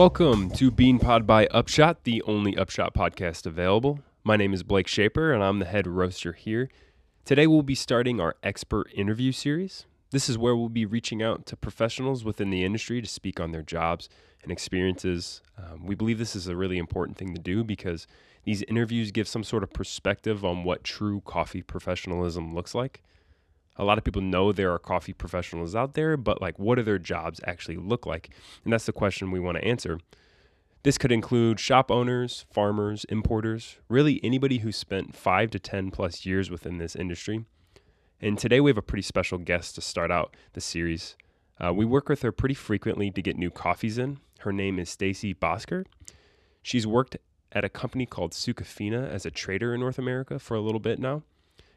Welcome to Bean Pod by Upshot, the only Upshot podcast available. My name is Blake Shaper, and I'm the head roaster here. Today, we'll be starting our expert interview series. This is where we'll be reaching out to professionals within the industry to speak on their jobs and experiences. Um, we believe this is a really important thing to do because these interviews give some sort of perspective on what true coffee professionalism looks like. A lot of people know there are coffee professionals out there, but like, what do their jobs actually look like? And that's the question we want to answer. This could include shop owners, farmers, importers, really anybody who's spent five to 10 plus years within this industry. And today we have a pretty special guest to start out the series. Uh, we work with her pretty frequently to get new coffees in. Her name is Stacy Bosker. She's worked at a company called Sucafina as a trader in North America for a little bit now.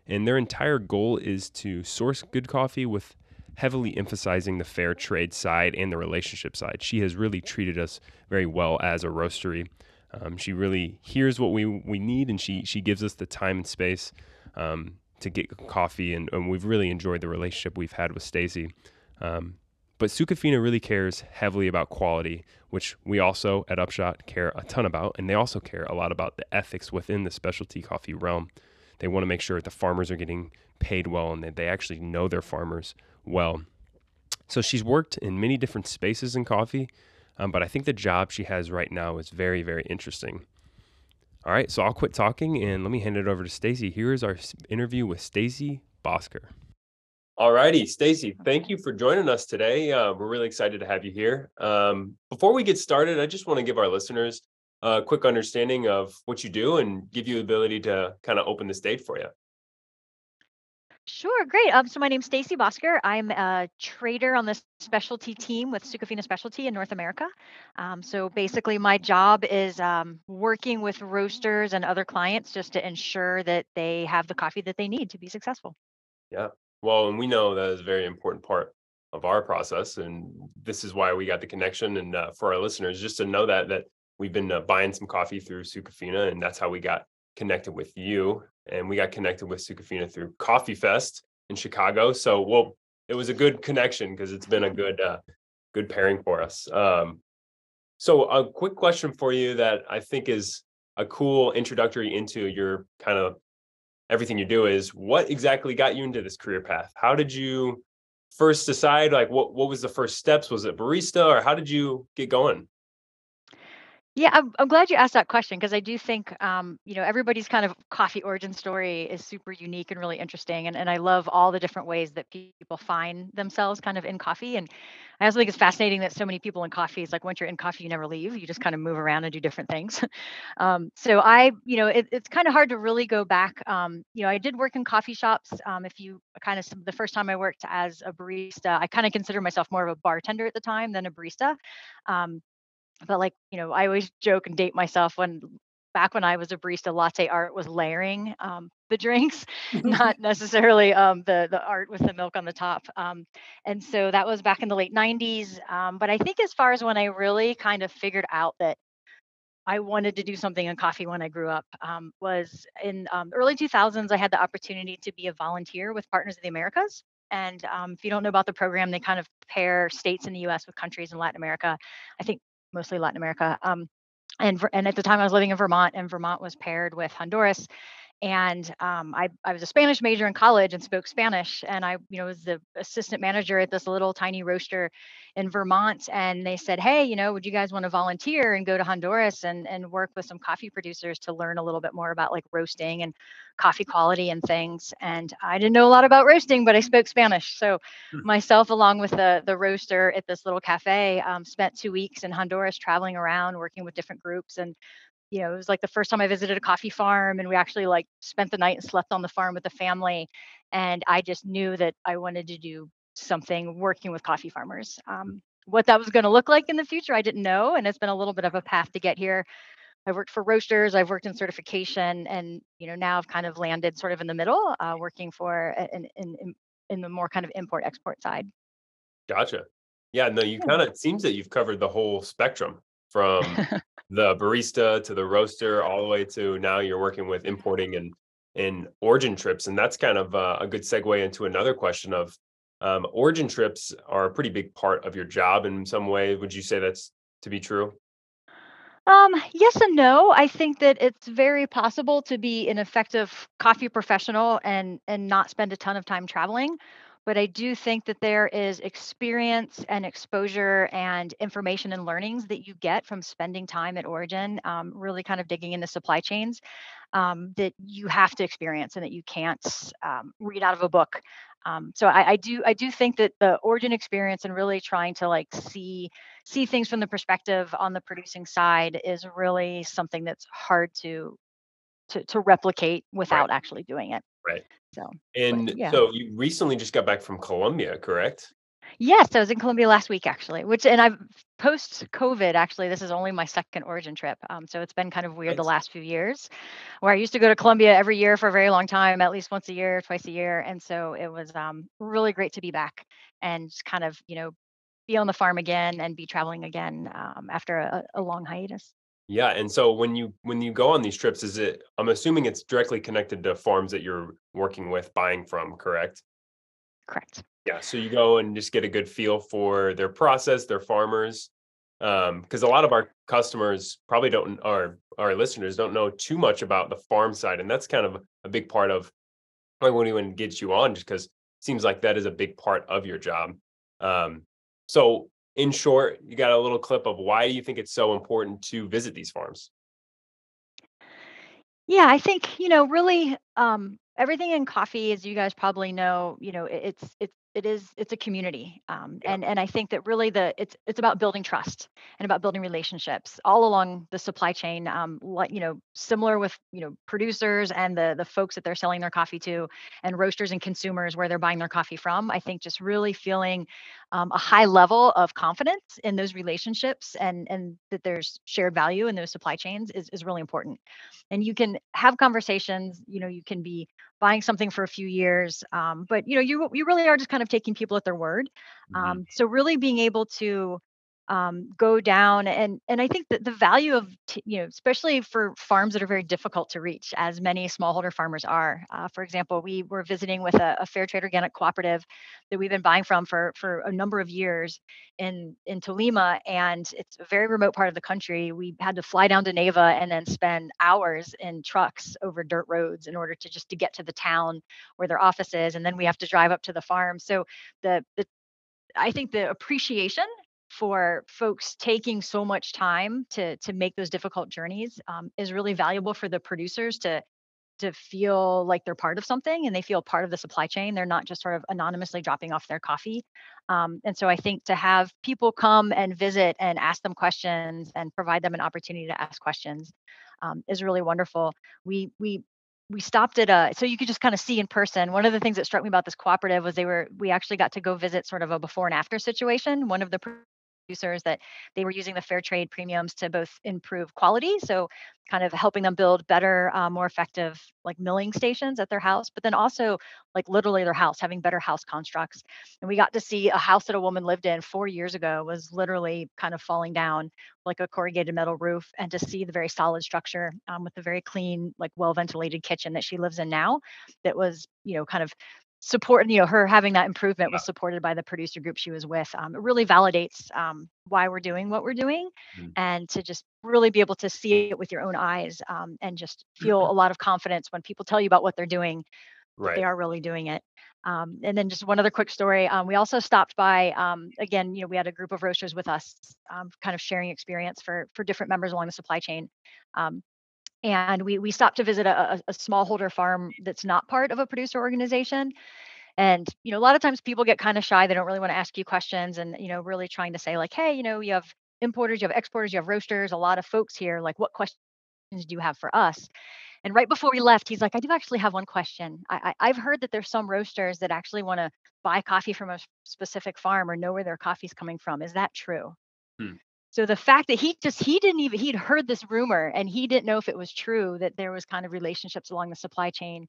And their entire goal is to source good coffee with heavily emphasizing the fair trade side and the relationship side. She has really treated us very well as a roastery. Um, she really hears what we, we need and she, she gives us the time and space um, to get coffee. And, and, we've really enjoyed the relationship we've had with Stacy. Um, but Sucafina really cares heavily about quality, which we also at Upshot care a ton about. And they also care a lot about the ethics within the specialty coffee realm. They want to make sure that the farmers are getting paid well and that they actually know their farmers well. So she's worked in many different spaces in coffee, um, but I think the job she has right now is very, very interesting. All right, so I'll quit talking and let me hand it over to Stacy. Here is our interview with Stacy Bosker. All righty, Stacy, thank you for joining us today. Uh, we're really excited to have you here. Um, before we get started, I just want to give our listeners a quick understanding of what you do and give you the ability to kind of open the stage for you. Sure, great. Um, so my name's Stacy Bosker. I'm a trader on the specialty team with Sucafina Specialty in North America. Um, so basically, my job is um, working with roasters and other clients just to ensure that they have the coffee that they need to be successful. Yeah. Well, and we know that is a very important part of our process, and this is why we got the connection. And uh, for our listeners, just to know that that we've been uh, buying some coffee through Sucafina, and that's how we got connected with you and we got connected with Sucafina through Coffee Fest in Chicago. So well, it was a good connection because it's been a good uh, good pairing for us. Um, so a quick question for you that I think is a cool introductory into your kind of everything you do is what exactly got you into this career path? How did you first decide like what what was the first steps? Was it barista or how did you get going? Yeah, I'm, I'm glad you asked that question because I do think, um, you know, everybody's kind of coffee origin story is super unique and really interesting. And, and I love all the different ways that people find themselves kind of in coffee. And I also think it's fascinating that so many people in coffee is like once you're in coffee, you never leave. You just kind of move around and do different things. um, so I, you know, it, it's kind of hard to really go back. Um, you know, I did work in coffee shops. Um, if you kind of the first time I worked as a barista, I kind of consider myself more of a bartender at the time than a barista. But like you know i always joke and date myself when back when i was a barista latte art was layering um, the drinks not necessarily um, the the art with the milk on the top um, and so that was back in the late 90s um, but i think as far as when i really kind of figured out that I wanted to do something in coffee when I grew up. Um, was in um, early 2000s, I had the opportunity to be a volunteer with Partners of the Americas. And um, if you don't know about the program, they kind of pair states in the U.S. with countries in Latin America. I think mostly Latin America. Um, and and at the time I was living in Vermont, and Vermont was paired with Honduras, and um, I, I was a Spanish major in college and spoke Spanish. And I, you know, was the assistant manager at this little tiny roaster in Vermont. And they said, hey, you know, would you guys want to volunteer and go to Honduras and, and work with some coffee producers to learn a little bit more about like roasting and coffee quality and things. And I didn't know a lot about roasting, but I spoke Spanish. So hmm. myself, along with the, the roaster at this little cafe, um, spent two weeks in Honduras traveling around, working with different groups and you know, it was like the first time I visited a coffee farm and we actually like spent the night and slept on the farm with the family. And I just knew that I wanted to do something working with coffee farmers. Um, what that was going to look like in the future, I didn't know. And it's been a little bit of a path to get here. I've worked for roasters, I've worked in certification, and you know now I've kind of landed sort of in the middle, uh, working for in, in in the more kind of import export side. Gotcha. Yeah, no, you kind of it seems that you've covered the whole spectrum from the barista to the roaster all the way to now you're working with importing and in origin trips and that's kind of uh, a good segue into another question of um, origin trips are a pretty big part of your job in some way would you say that's to be true Um, yes and no. I think that it's very possible to be an effective coffee professional and and not spend a ton of time traveling. But I do think that there is experience and exposure and information and learnings that you get from spending time at Origin, um, really kind of digging into supply chains um, that you have to experience and that you can't um, read out of a book. Um, so I, I do I do think that the origin experience and really trying to like see see things from the perspective on the producing side is really something that's hard to to, to replicate Right. without actually doing it. Right. So, but And yeah. so you recently just got back from Colombia, correct? Yes, I was in Colombia last week actually, which and I've post COVID actually, this is only my second origin trip. Um, so it's been kind of weird the last few years where I used to go to Colombia every year for a very long time, at least once a year, twice a year. And so it was um, really great to be back and kind of, you know, be on the farm again and be traveling again um, after a, a long hiatus. Yeah, and so when you when you go on these trips, is it I'm assuming it's directly connected to farms that you're working with, buying from, correct? Correct. Yeah, so you go and just get a good feel for their process, their farmers, um, because a lot of our customers probably don't our our listeners don't know too much about the farm side, and that's kind of a big part of why we even get you on, just because seems like that is a big part of your job. Um, so in short, you got a little clip of why you think it's so important to visit these farms. Yeah, I think, you know, really, um, everything in coffee, as you guys probably know, you know, it's it's it is it's a community. Um, Yeah, and and I think that really the it's it's about building trust and about building relationships all along the supply chain. Um, like you know, similar with you know producers and the the folks that they're selling their coffee to, and roasters and consumers where they're buying their coffee from. I think just really feeling um, a high level of confidence in those relationships and and that there's shared value in those supply chains is is really important. And you can have conversations you know you can be buying something for a few years um, but you know you you really are just kind of taking people at their word mhm, um, so really being able to um, go down and and i think that the value of t- you know especially for farms that are very difficult to reach as many smallholder farmers are uh, for example we were visiting with a, a fair trade organic cooperative that we've been buying from for for a number of years in in Tolima, and it's a very remote part of the country. We had to fly down to Neiva and then spend hours in trucks over dirt roads in order to just to get to the town where their office is, and then we have to drive up to the farm. So the the I think the appreciation for folks taking so much time to to make those difficult journeys um, is really valuable for the producers to to feel like they're part of something and they feel part of the supply chain. They're not just sort of anonymously dropping off their coffee. Um, and so I think to have people come and visit and ask them questions and provide them an opportunity to ask questions um, is really wonderful. We we we stopped at a so you could just kind of see in person. One of the things that struck me about this cooperative was they were we actually got to go visit sort of a before and after situation. One of the producers that they were using the fair trade premiums to both improve quality so kind of helping them build better uh, more effective like milling stations at their house but then also like literally their house having better house constructs. And we got to see a house that a woman lived in four years ago was literally kind of falling down like a corrugated metal roof and to see the very solid structure um, with the very clean like well ventilated kitchen that she lives in now that was you know kind of support you know her having that improvement was supported by the producer group she was with um, it really validates um, why we're doing what we're doing mm, and to just really be able to see it with your own eyes um, and just feel a lot of confidence when people tell you about what they're doing that they are really doing it um, and then just one other quick story um, we also stopped by um, again you know we had a group of roasters with us um, kind of sharing experience for for different members along the supply chain um, and we we stopped to visit a, a smallholder farm that's not part of a producer organization and, you know, a lot of times people get kind of shy. They don't really want to ask you questions and, you know, really trying to say, like, hey, you know, you have importers, you have exporters, you have roasters, a lot of folks here. Like, what questions do you have for us? And right before we left, he's like, I do actually have one question. I, I, I've heard that there's some roasters that actually want to buy coffee from a specific farm or know where their coffee's coming from. Is that true? Hmm, So the fact that he just he didn't even he'd heard this rumor and he didn't know if it was true that there was kind of relationships along the supply chain,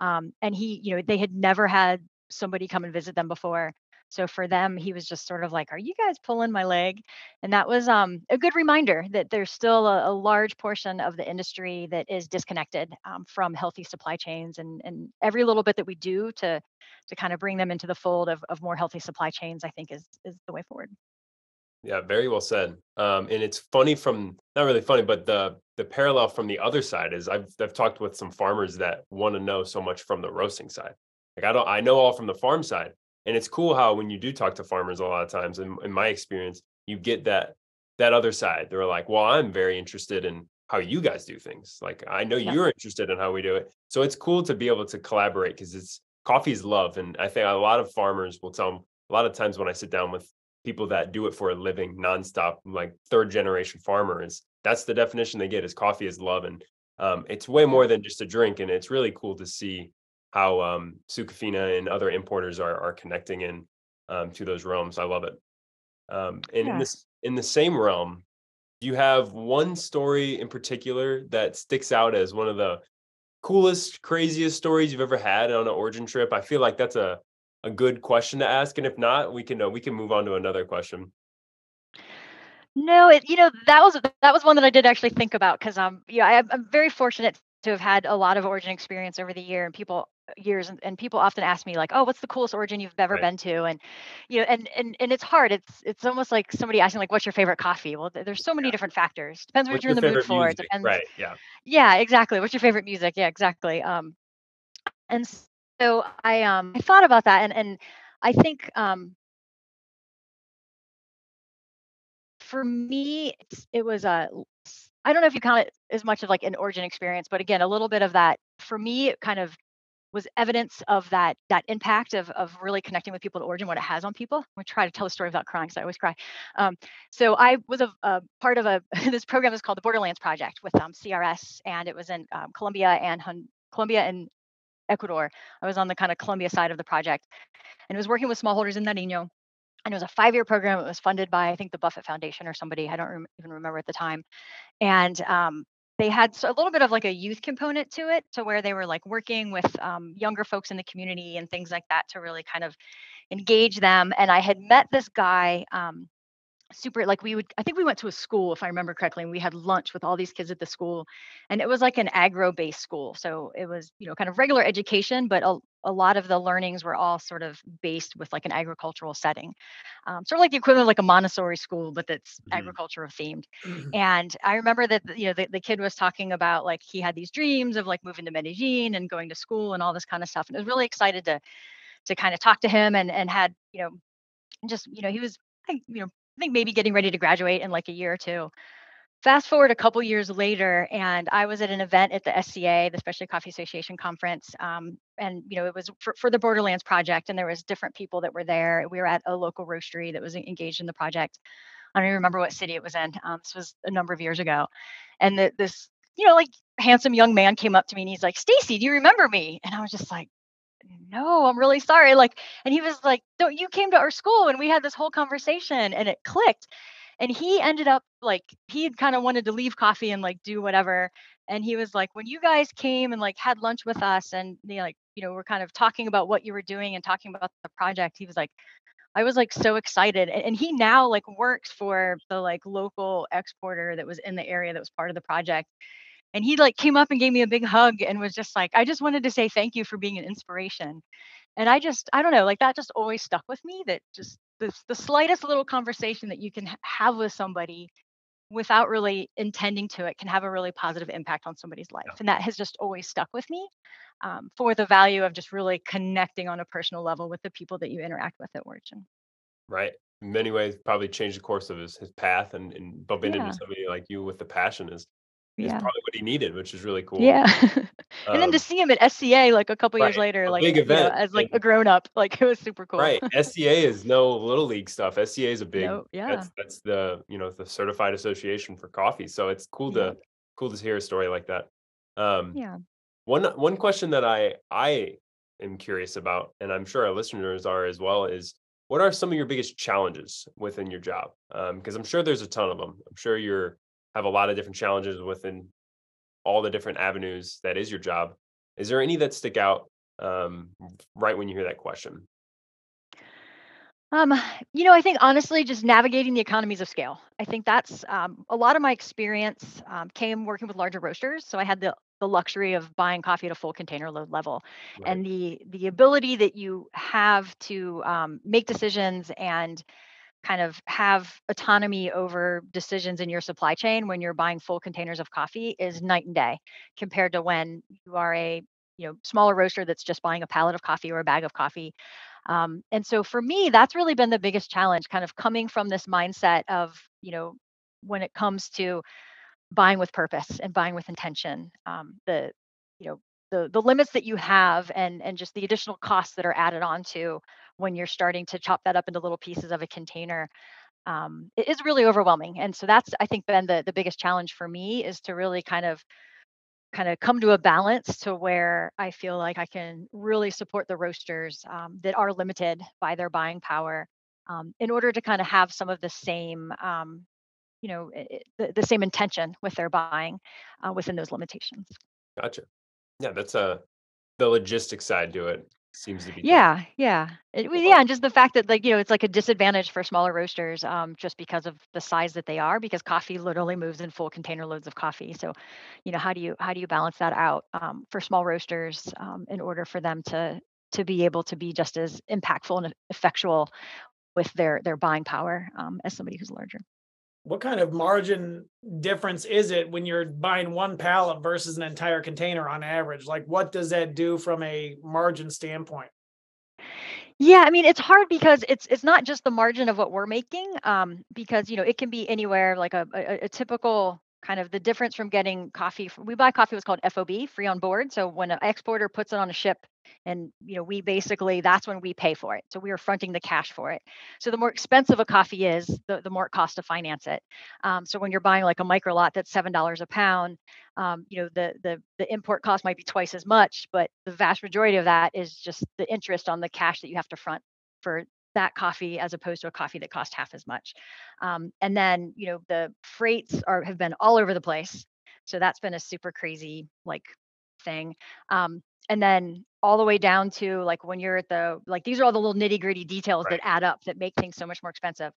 um, and he you know they had never had somebody come and visit them before. So for them, he was just sort of like, "Are you guys pulling my leg?" And that was um, a good reminder that there's still a, a large portion of the industry that is disconnected um, from healthy supply chains, and and every little bit that we do to to kind of bring them into the fold of of more healthy supply chains, I think is is the way forward. Yeah, very well said. Um, and it's funny from not really funny, but the the parallel from the other side is I've I've talked with some farmers that want to know so much from the roasting side. Like I don't I know all from the farm side. And it's cool how when you do talk to farmers a lot of times, in, in my experience, you get that that other side. They're like, well, I'm very interested in how you guys do things. Like I know Yeah. you're interested in how we do it. So it's cool to be able to collaborate because it's coffee is love. And I think a lot of farmers will tell 'em- a lot of times when I sit down with people that do it for a living nonstop, like third generation farmers, that's the definition they get is coffee is love. And um, it's way more than just a drink. And it's really cool to see how um, Sucafina and other importers are, are connecting in um, to those realms. I love it. Um, and in this in the same realm, you have one story in particular that sticks out as one of the coolest, craziest stories you've ever had on an origin trip? I feel like that's a a good question to ask, and if not, we can uh, we can move on to another question. No, it you know, that was that was one that I did actually think about because um yeah, I, am I'm very fortunate to have had a lot of origin experience over the year and people years and, and people often ask me like, "Oh, what's the coolest origin you've ever Right. been to?" And you know, and and and it's hard. It's it's almost like somebody asking like, "What's your favorite coffee?" Well, th- there's so many Yeah. different factors. Depends what you're in the mood for. It music? depends. Right. Yeah. Yeah, exactly. What's your favorite music? Yeah, exactly. Um and so I um I thought about that and and I think um for me, it was a. I don't know if you count it as much of like an origin experience, but again, a little bit of that. For me, it kind of was evidence of that that impact of of really connecting with people at origin, what it has on people. Gonna try to tell a story without crying, because I always cry. Um, so I was a, a part of a this program is called the Borderlands Project with um, CRS, and it was in um, Colombia and Hon- Colombia and Ecuador. I was on the kind of Colombia side of the project, and was working with smallholders in Nariño and it was a five year program. It was funded by, I think, the Buffett Foundation or somebody. I don't even remember at the time. And um, they had a little bit of like a youth component to it, to where they were like working with um, younger folks in the community and things like that to really kind of engage them. And I had met this guy. Um, super like we would i think we went to a school if i remember correctly and we had lunch with all these kids at the school and it was like an agro based school so it was you know kind of regular education but a, a lot of the learnings were all sort of based with like an agricultural setting um, sort of like the equivalent of like a montessori school but that's Mhm. agricultural themed and i remember that you know the, the kid was talking about like he had these dreams of like moving to medellin and going to school and all this kind of stuff and I was really excited to to kind of talk to him and and had you know just you know he was I, you know I think maybe getting ready to graduate in like a year or two. Fast forward a couple years later, and I was at an event at the SCA, the Specialty Coffee Association conference, um, and you know it was for, for the Borderlands project, and there was different people that were there. We were at a local roastery that was engaged in the project. I don't even remember what city it was in. Um, this was a number of years ago, and the, this you know like handsome young man came up to me and he's like, "Stacy, do you remember me?" And I was just like no, I'm really sorry. Like, and he was like, no, you came to our school and we had this whole conversation and it clicked. And he ended up like, he kind of wanted to leave coffee and like do whatever. And he was like, when you guys came and like had lunch with us and they like, you know, we're kind of talking about what you were doing and talking about the project, he was like, I was like so excited. And he now like works for the like local exporter that was in the area that was part of the project and he like came up and gave me a big hug and was just like i just wanted to say thank you for being an inspiration and i just i don't know like that just always stuck with me that just the, the slightest little conversation that you can have with somebody without really intending to it can have a really positive impact on somebody's life Yeah. and that has just always stuck with me um, for the value of just really connecting on a personal level with the people that you interact with at origin Right. In many ways, probably changed the course of his his path and and bumping into somebody like you with the passion is yeah probably what he needed, which is really cool. Yeah. And then to Um, see him at SCA like a couple years later, like, big you know, event. as like a grown up, like it was super cool. right. SCA is no little league stuff. SCA is a big No, yeah. that's that's the, you know, the certified association for coffee. So it's cool Yeah. to cool to hear a story like that. Um Yeah. one one question that I I am curious about, and I'm sure our listeners are as well, is what are some of your biggest challenges within your job? Because I'm sure there's a ton of them. I'm sure you're have a lot of different challenges within all the different avenues that is your job. Is there any that stick out um, right when you hear that question? Um, you know, I think honestly, just navigating the economies of scale. I think that's um, a lot of my experience um, came working with larger roasters. So I had the the luxury of buying coffee at a full container load level, Right. and the the ability that you have to um, make decisions and kind of have autonomy over decisions in your supply chain when you're buying full containers of coffee is night and day compared to when you are a you know smaller roaster that's just buying a pallet of coffee or a bag of coffee. Um, and so for me that's really been the biggest challenge kind of coming from this mindset of you know when it comes to buying with purpose and buying with intention um, the you know the the limits that you have and and just the additional costs that are added on to when you're starting to chop that up into little pieces of a container um, it is really overwhelming and so that's i think been the the biggest challenge for me is to really kind of kind of come to a balance to where i feel like i can really support the roasters um, that are limited by their buying power um, in order to kind of have some of the same um, you know it, the, the same intention with their buying uh, within those limitations. Gotcha. Yeah that's a uh, the logistic side to it seems to be yeah yeah it, yeah and just the fact that like you know it's like a disadvantage for smaller roasters um, just because of the size that they are because coffee literally moves in full container loads of coffee so you know how do you how do you balance that out um, for small roasters um, in order for them to to be able to be just as impactful and effectual with their their buying power um, as somebody who's larger what kind of margin difference is it when you're buying one pallet versus an entire container on average? Like, what does that do from a margin standpoint? Yeah, I mean it's hard because it's it's not just the margin of what we're making, um, because you know it can be anywhere. Like a, a, a typical kind of the difference from getting coffee. We buy coffee what's called FOB, free on board. So when an exporter puts it on a ship, and you know we basically that's when we pay for it. So we are fronting the cash for it. So the more expensive a coffee is, the, the more it costs to finance it. Um, so when you're buying like a micro lot that's seven dollars a pound, um, you know the the the import cost might be twice as much, but the vast majority of that is just the interest on the cash that you have to front for that coffee as opposed to a coffee that cost half as much. Um, and then, you know, the freights are have been all over the place. So that's been a super crazy like thing. Um, and then all the way down to like when you're at the like these are all the little nitty gritty details right. that add up that make things so much more expensive.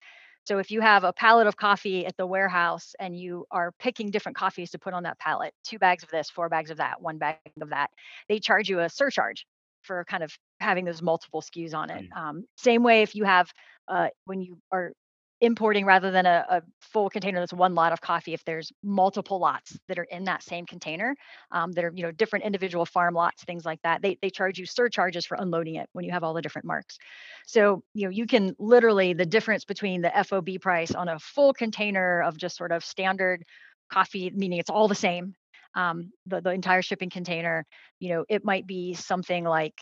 So if you have a pallet of coffee at the warehouse and you are picking different coffees to put on that pallet, two bags of this, four bags of that, one bag of that, they charge you a surcharge for kind of having those multiple SKUs on it. Um, same way if you have uh, when you are importing rather than a, a, full container that's one lot of coffee if there's multiple lots that are in that same container um, that are you know different individual farm lots things like that they, they charge you surcharges for unloading it when you have all the different marks. So you know you can literally the difference between the fob price on a full container of just sort of standard coffee meaning it's all the same um, the, the entire shipping container, you know, it might be something like,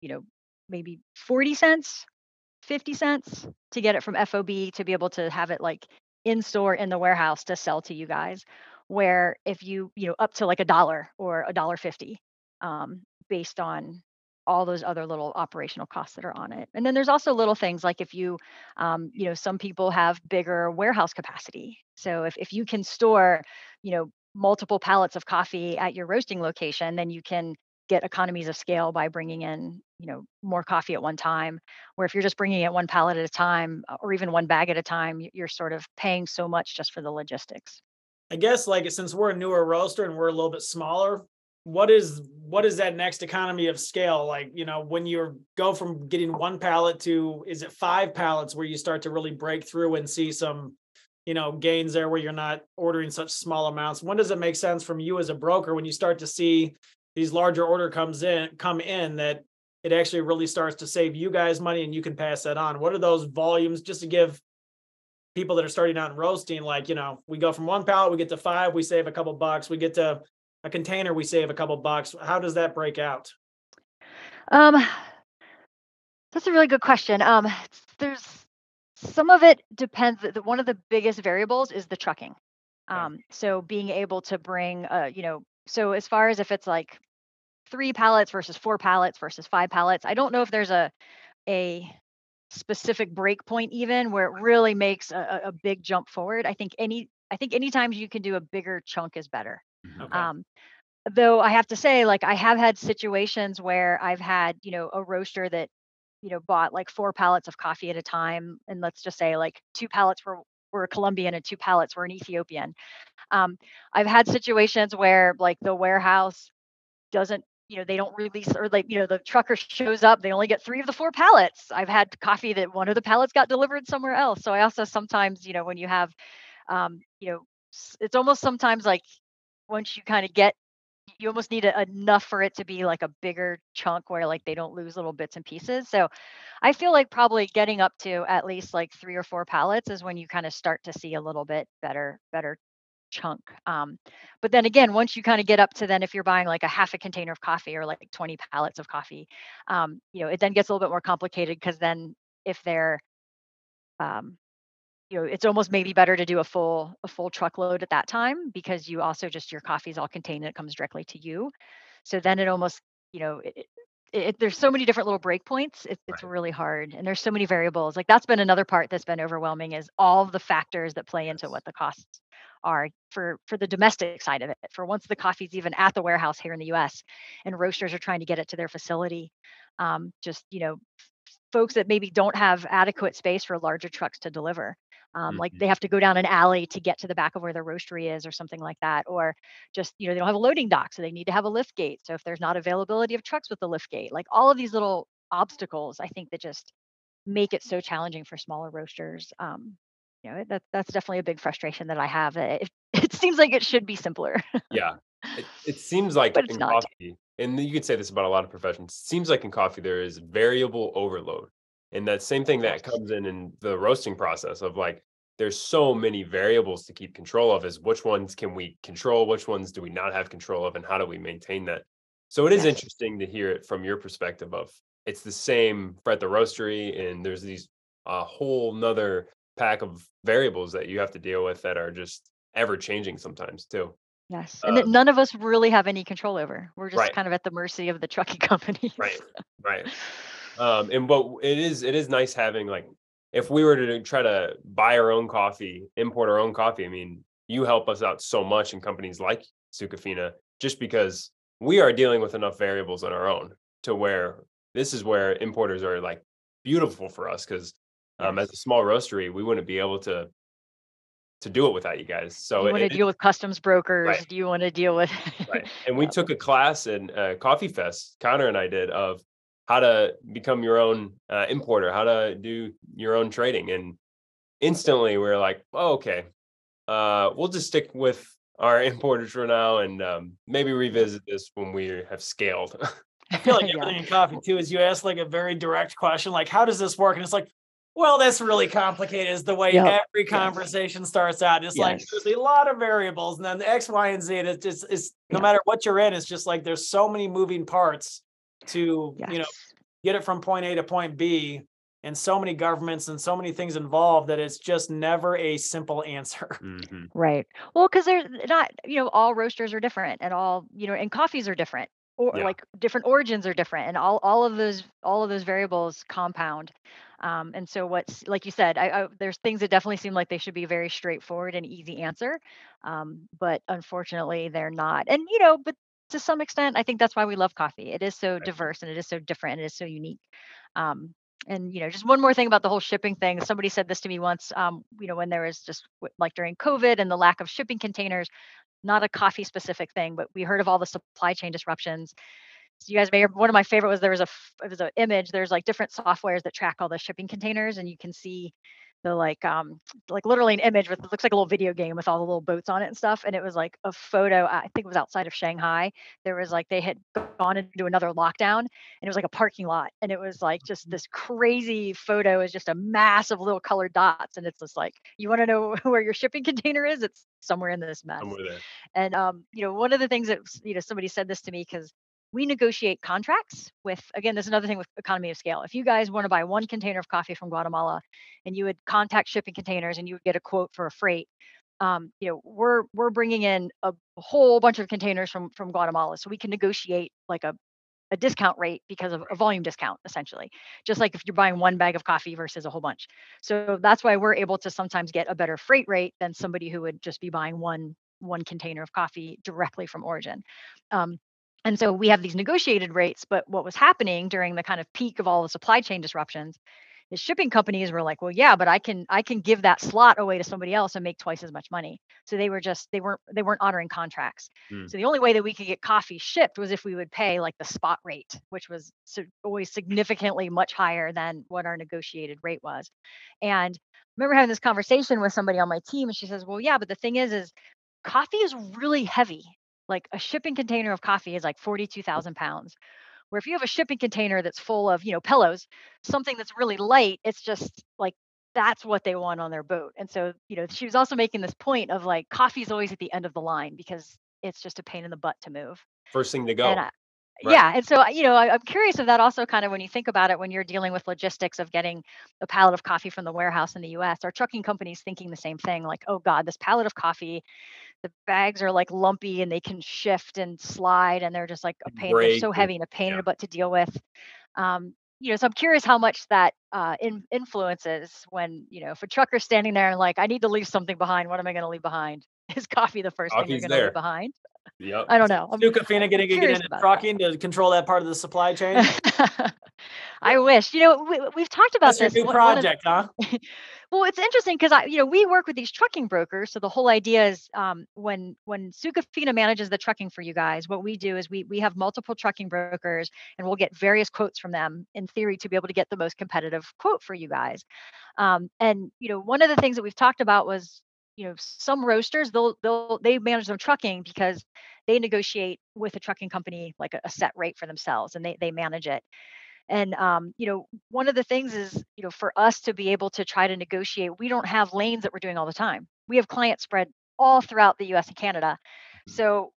you know, maybe 40 cents, 50 cents to get it from FOB to be able to have it like in store in the warehouse to sell to you guys. Where if you, you know, up to like a dollar or a dollar 50 um, based on all those other little operational costs that are on it. And then there's also little things like if you, um, you know, some people have bigger warehouse capacity. So if, if you can store, you know, multiple pallets of coffee at your roasting location, then you can get economies of scale by bringing in you know more coffee at one time where if you're just bringing it one pallet at a time uh, or even one bag at a time you're sort of paying so much just for the logistics. I guess like since we're a newer roaster and we're a little bit smaller what is what is that next economy of scale? Like you know when you go from getting one pallet to is it five pallets where you start to really break through and see some you know gains there where you're not ordering such small amounts? When does it make sense from you as a broker when you start to see these larger order comes in come in that it actually really starts to save you guys money and you can pass that on. What are those volumes just to give people that are starting out in roasting? Like you know we go from one pallet we get to five we save a couple bucks. We get to a container we save a couple bucks. How does that break out? Um that's a really good question. Um there's some of it depends. The, one of the biggest variables is the trucking. Um, so being able to bring, uh, you know, so as far as if it's like three pallets versus four pallets versus five pallets, I don't know if there's a a specific break point even where it really makes a, a big jump forward. I think any I think any anytime you can do a bigger chunk is better. Mm-hmm. Okay. Um, though I have to say, like I have had situations where I've had, you know, a roaster that you know bought like four pallets of coffee at a time and let's just say like two pallets were were a Colombian and two pallets were an Ethiopian. Um, I've had situations where like the warehouse doesn't you know they don't release or like you know the trucker shows up they only get three of the four pallets. I've had coffee that one of the pallets got delivered somewhere else. So i also sometimes you know when you have um, you know it's almost sometimes like once you kind of get you almost need a, enough for it to be like a bigger chunk where like they don't lose little bits and pieces. So i feel like probably getting up to at least like three or four pallets is when you kind of start to see a little bit better better chunk. Um, but then again, once you kind of get up to then if you're buying like a half a container of coffee or like 20 pallets of coffee, um, you know, it then gets a little bit more complicated because then if they're um, you know, it's almost maybe better to do a full a full truckload at that time because you also just your coffee is all contained and it comes directly to you. So then it almost, you know, it, it, there's so many different little breakpoints. It, it's right. really hard, and there's so many variables. Like that's been another part that's been overwhelming is all the factors that play into what the costs are for for the domestic side of it for once the coffee's even at the warehouse here in the us and roasters are trying to get it to their facility um, just you know folks that maybe don't have adequate space for larger trucks to deliver um, mm-hmm. like they have to go down an alley to get to the back of where their roastery is or something like that or just you know they don't have a loading dock so they need to have a lift gate so if there's not availability of trucks with the lift gate like all of these little obstacles i think that just make it so challenging for smaller roasters um, you know that that's definitely a big frustration that I have. Eh, it, it seems like it should be simpler. yeah, it, it seems like in not. coffee, and you could say this about a lot of professions. It seems like in coffee there is variable overload, and that same thing that comes in in the roasting process of like there's so many variables to keep control of. Is which ones can we control? Which ones do we not have control of, and how do we maintain that? So it is yes. interesting to hear it from your perspective of it's the same for at the roastery, and there's these a whole nother pack of variables that you have to deal with that are just ever changing sometimes too. Yes. And that um none of us really have any control over. We're just right. kind of at the mercy of the trucking companies. Right. Right. Um, and but it is it is nice having like if we were to try to buy our own coffee, import our own coffee, I mean, you help us out so much in companies like Sucafina just because we are dealing with enough variables on our own to where this is where importers are like beautiful for us because um, as a small roastery, we wouldn't be able to to do it without you guys. So you want to deal with customs brokers? Right. Do you want to deal with? right. And we took a class in uh, Coffee Fest. Connor and I did of how to become your own uh, importer, how to do your own trading, and instantly we are like, oh, okay, uh, we'll just stick with our importers for now, and um, maybe revisit this when we have scaled. I feel like everything yeah. in coffee too is you ask like a very direct question, like how does this work? And it's like, well, that's really complicated. Is the way yep. every conversation yes. starts out. It's yes. like there's a lot of variables, and then the X, Y, and Z. And it's just it's no matter what you're in, it's just like there's so many moving parts to yes. you know get it from point A to point B, and so many governments and so many things involved that it's just never a simple answer. Mm-hmm. Right. Well, because they're not you know all roasters are different, and all you know and coffees are different or yeah. like different origins are different and all all of those all of those variables compound um, and so what's like you said I, I, there's things that definitely seem like they should be very straightforward and easy answer um, but unfortunately they're not and you know but to some extent i think that's why we love coffee it is so right. diverse and it is so different and it is so unique um, and you know just one more thing about the whole shipping thing somebody said this to me once um, you know when there was just like during covid and the lack of shipping containers not a coffee specific thing, but we heard of all the supply chain disruptions. You guys may one of my favorite was there was a it was an image. There's like different softwares that track all the shipping containers, and you can see the like um like literally an image with looks like a little video game with all the little boats on it and stuff and it was like a photo i think it was outside of shanghai there was like they had gone into another lockdown and it was like a parking lot and it was like just this crazy photo is just a mass of little colored dots and it's just like you want to know where your shipping container is? It's somewhere in this mess. And um you know one of the things that you know somebody said this to me because we negotiate contracts with again there's another thing with economy of scale. If you guys want to buy one container of coffee from guatemala and you would contact shipping containers and you would get a quote for a freight um, you know we're we're bringing in a whole bunch of containers from from guatemala. So we can negotiate like a a discount rate because of a volume discount essentially just like if you're buying one bag of coffee versus a whole bunch. So that's why we're able to sometimes get a better freight rate than somebody who would just be buying one one container of coffee directly from origin. Um, and so we have these negotiated rates, but what was happening during the kind of peak of all the supply chain disruptions the shipping companies were like, well, yeah, but I can I can give that slot away to somebody else and make twice as much money. So they were just they weren't they weren't honoring contracts. Mm. So the only way that we could get coffee shipped was if we would pay like the spot rate, which was always significantly much higher than what our negotiated rate was. And I remember having this conversation with somebody on my team, and she says, "Well, yeah, but the thing is, is coffee is really heavy. Like a shipping container of coffee is like forty-two thousand pounds." Where if you have a shipping container that's full of, you know, pillows, something that's really light, it's just like that's what they want on their boat. And so, you know, she was also making this point of like coffee is always at the end of the line because it's just a pain in the butt to move. First thing to go. And, uh, Right. Yeah. And so, you know, I, am curious if that also kind of when you think about it, when you're dealing with logistics of getting a pallet of coffee from the warehouse in the US, are trucking companies thinking the same thing? Like, oh God, this pallet of coffee, the bags are like lumpy and they can shift and slide and they're just like a pain. They're so heavy and a pain yeah. in the butt to deal with. Um, you know, so I'm curious how much that uh, in, influences when, you know, if a trucker's standing there and like, I need to leave something behind, what am I going to leave behind? Is coffee the first Coffee's thing you're going to leave behind? Yep. I don't know. I'm, Sucafina getting get into trucking that. to control that part of the supply chain. I wish. You know, we, have talked about That's this. Your new project, huh? well, it's interesting because I, you know, we work with these trucking brokers. So the whole idea is um, when when Sucafina manages the trucking for you guys, what we do is we we have multiple trucking brokers, and we'll get various quotes from them in theory to be able to get the most competitive quote for you guys. Um, and you know, one of the things that we've talked about was you know some roasters they'll they'll they manage their trucking because they negotiate with a trucking company like a, a set rate for themselves and they they manage it. And um, you know one of the things is you know for us to be able to try to negotiate we don't have lanes that we're doing all the time. We have clients spread all throughout the us and canada. Mm-hmm. so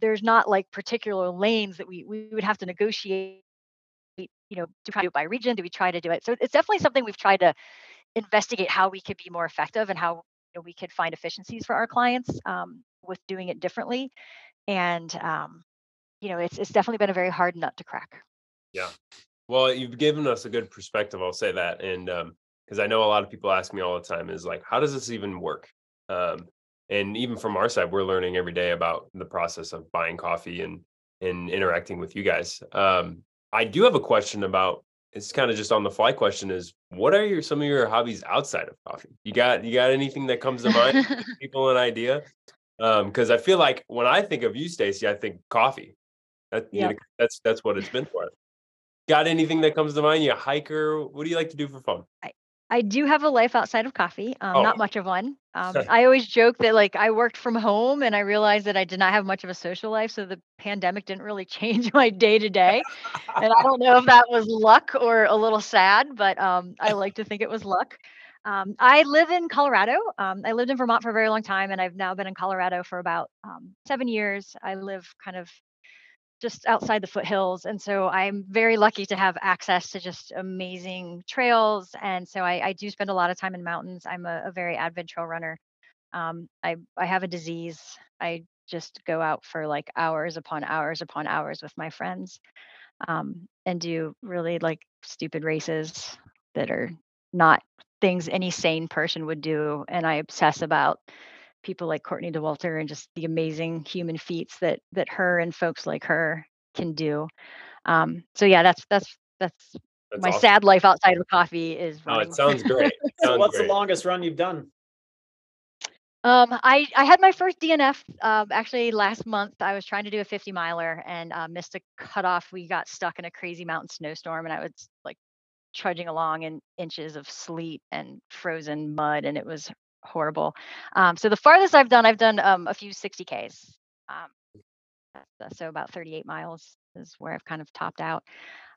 there's not like particular lanes that we we would have to negotiate you know to try to do it by region do we try to do it? So it's definitely something we've tried to investigate how we could be more effective and how know, we could find efficiencies for our clients um, with doing it differently. And um, you know, it's it's definitely been a very hard nut to crack. Yeah. Well, you've given us a good perspective. I'll say that, and because um, I know a lot of people ask me all the time, is like, how does this even work? Um, and even from our side, we're learning every day about the process of buying coffee and and interacting with you guys. Um, I do have a question about it's kind of just on the fly question is what are your some of your hobbies outside of coffee? You got you got anything that comes to mind? People an idea? Um because i feel like when i think of you stacy i think coffee. That, yep. you know, that's that's what it's been for. Got anything that comes to mind? You a hiker? What do you like to do for fun? I, I do have a life outside of coffee, um, oh. not much of one. Um, I always joke that like I worked from home and I realized that I did not have much of a social life. So the pandemic didn't really change my day to day. And I don't know if that was luck or a little sad, but um, I like to think it was luck. Um, I live in Colorado. Um, I lived in Vermont for a very long time, and I've now been in Colorado for about um, seven years. I live kind of just outside the foothills. And so I'm very lucky to have access to just amazing trails. And so I, I do spend a lot of time in mountains. I'm a, a very avid trail runner. Um, I, I have a disease. I just go out for like hours upon hours upon hours with my friends um, and do really like stupid races that are not things any sane person would do. And I obsess about people like Courtney Dauwalter and just the amazing human feats that that her and folks like her can do. Um, so yeah, that's that's that's, that's my awesome. sad life outside of coffee is. Running. Oh, it sounds great. It sounds What's great. the longest run you've done? Um, I I had my first DNF uh, actually last month. I was trying to do a 50 miler and uh, missed a cutoff. We got stuck in a crazy mountain snowstorm, and I was like trudging along in inches of sleet and frozen mud, and it was horrible. Um, so the farthest I've done, I've done um, a few 60Ks. Um, so about 38 miles is where I've kind of topped out.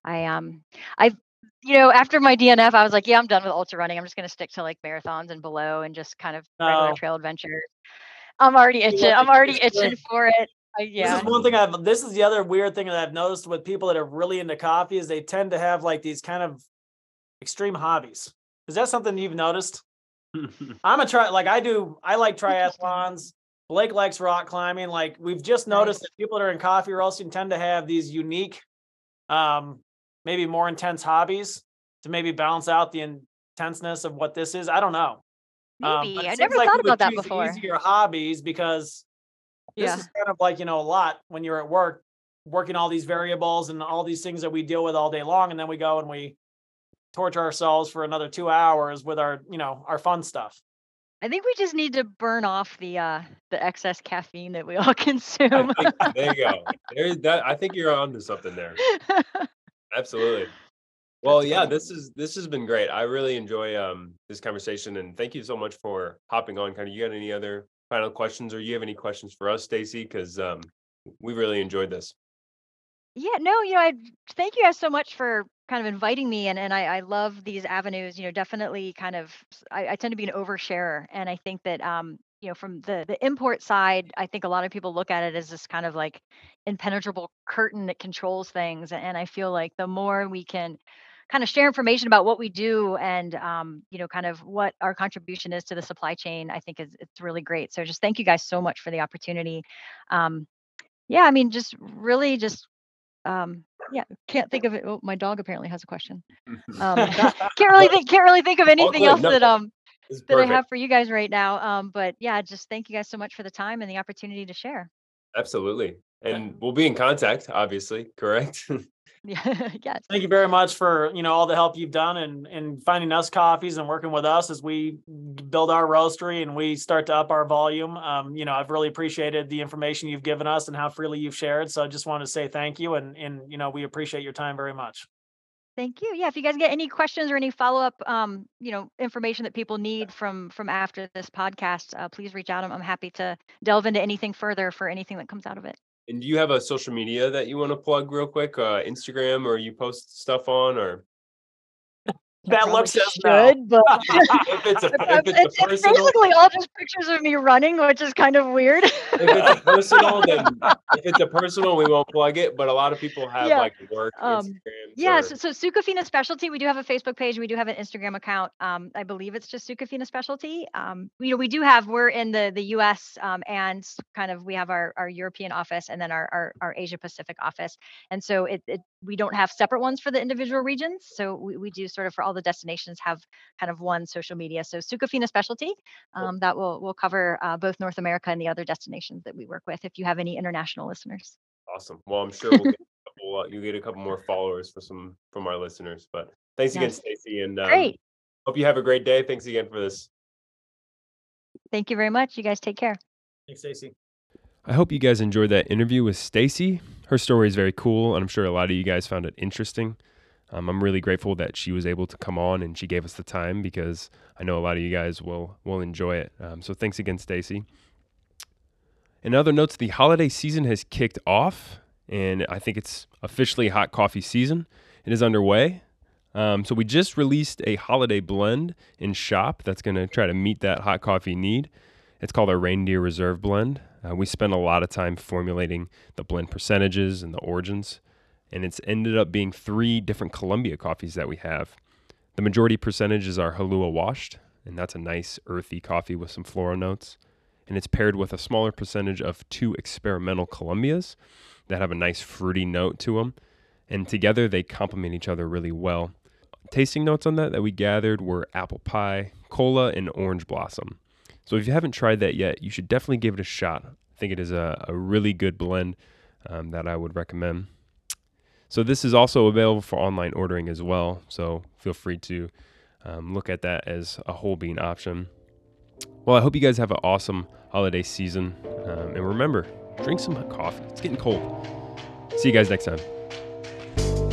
I um I've you know after my DNF, I was like, yeah, I'm done with ultra running. I'm just going to stick to like marathons and below and just kind of regular oh. trail adventures. I'm already itching. I'm already itching for it. I, yeah. This is one thing I've. This is the other weird thing that I've noticed with people that are really into coffee is they tend to have like these kind of extreme hobbies. Is that something you've noticed? I'm a try like I do. I like triathlons. Blake likes rock climbing. Like we've just noticed that people that are in coffee roasting tend to have these unique, um, maybe more intense hobbies to maybe balance out the intenseness of what this is. I don't know. Um, maybe um, I never like thought about that before. Easier hobbies because this yeah. is kind of like you know a lot when you're at work working all these variables and all these things that we deal with all day long, and then we go and we torture ourselves for another two hours with our, you know, our fun stuff. I think we just need to burn off the uh the excess caffeine that we all consume. Think, there you go. There's that. I think you're onto something there. Absolutely. Well, yeah, this is this has been great. I really enjoy um this conversation, and thank you so much for hopping on. Kind of, you got any other final questions, or you have any questions for us, Stacy? Because um we really enjoyed this. Yeah, no, you know, I thank you guys so much for kind of inviting me and and I, I love these avenues, you know, definitely kind of I tend to be an oversharer and I think that um, you know, from the the import side, I think a lot of people look at it as this kind of like impenetrable curtain that controls things. And I feel like the more we can kind of share information about what we do and um, you know, kind of what our contribution is to the supply chain, I think is it's really great. So just thank you guys so much for the opportunity. Um, yeah, I mean, just really just um, yeah, can't think of it. Oh, my dog apparently has a question. Um, can't really think can't really think of anything else no. that um that I have for you guys right now. Um, but yeah, just thank you guys so much for the time and the opportunity to share. Absolutely, and we'll be in contact. Obviously, correct. Yeah, yes. Thank you very much for, you know, all the help you've done and and finding us coffees and working with us as we build our roastery and we start to up our volume. Um, you know, I've really appreciated the information you've given us and how freely you've shared. So I just want to say thank you and and you know, we appreciate your time very much. Thank you. Yeah, if you guys get any questions or any follow-up um, you know, information that people need from from after this podcast, uh, please reach out. I'm, I'm happy to delve into anything further for anything that comes out of it. And do you have a social media that you want to plug real quick? Uh, Instagram, or you post stuff on, or That looks says no. but if it's a if it's, it's a it's basically all just pictures of me running, which is kind of weird. if it's a personal, then if it's a personal, we won't plug it. But a lot of people have Yeah, like work um, Instagrams. Yeah, or- so, so Sucafina Specialty, we do have a Facebook page. We do have an Instagram account. Um, I believe it's just Sucafina Specialty. Um, you know, we do have, we're in the the US um, and kind of we have our, our European office and then our, our, our Asia Pacific office. And so it, it we don't have separate ones for the individual regions. So we, we do sort of for all the destinations have kind of one social media. So Sucafina Specialty, um, that will will cover uh, both North America and the other destinations that we work with if you have any international listeners. awesome. Well, I'm sure we'll get a couple, uh, you get a couple more followers for some from our listeners. But thanks again, Yes. Stacy, and um, Great. hope you have a great day. Thanks again for this. Thank you very much. You guys take care. Thanks, Stacy. I hope you guys enjoyed that interview with Stacy. Her story is very cool, and I'm sure a lot of you guys found it interesting. Um, I'm really grateful that she was able to come on and she gave us the time because I know a lot of you guys will will enjoy it. Um, so thanks again, Stacy. In other notes, the holiday season has kicked off, and I think it's officially hot coffee season. It is underway. Um, so we just released a holiday blend in shop that's going to try to meet that hot coffee need. It's called our Reindeer Reserve Blend. Uh, we spent a lot of time formulating the blend percentages and the origins, and it's ended up being three different Colombia coffees that we have. The majority percentage is our Huila washed, and that's a nice earthy coffee with some floral notes. And it's paired with a smaller percentage of two experimental Colombias that have a nice fruity note to them. And together they complement each other really well. Tasting notes on that that we gathered were apple pie, cola, and orange blossom. So if you haven't tried that yet, you should definitely give it a shot. I think it is a, a really good blend um, that I would recommend. So this is also available for online ordering as well. So feel free to um, look at that as a whole bean option. Well, I hope you guys have an awesome holiday season. Um, and remember, drink some hot coffee. It's getting cold. See you guys next time.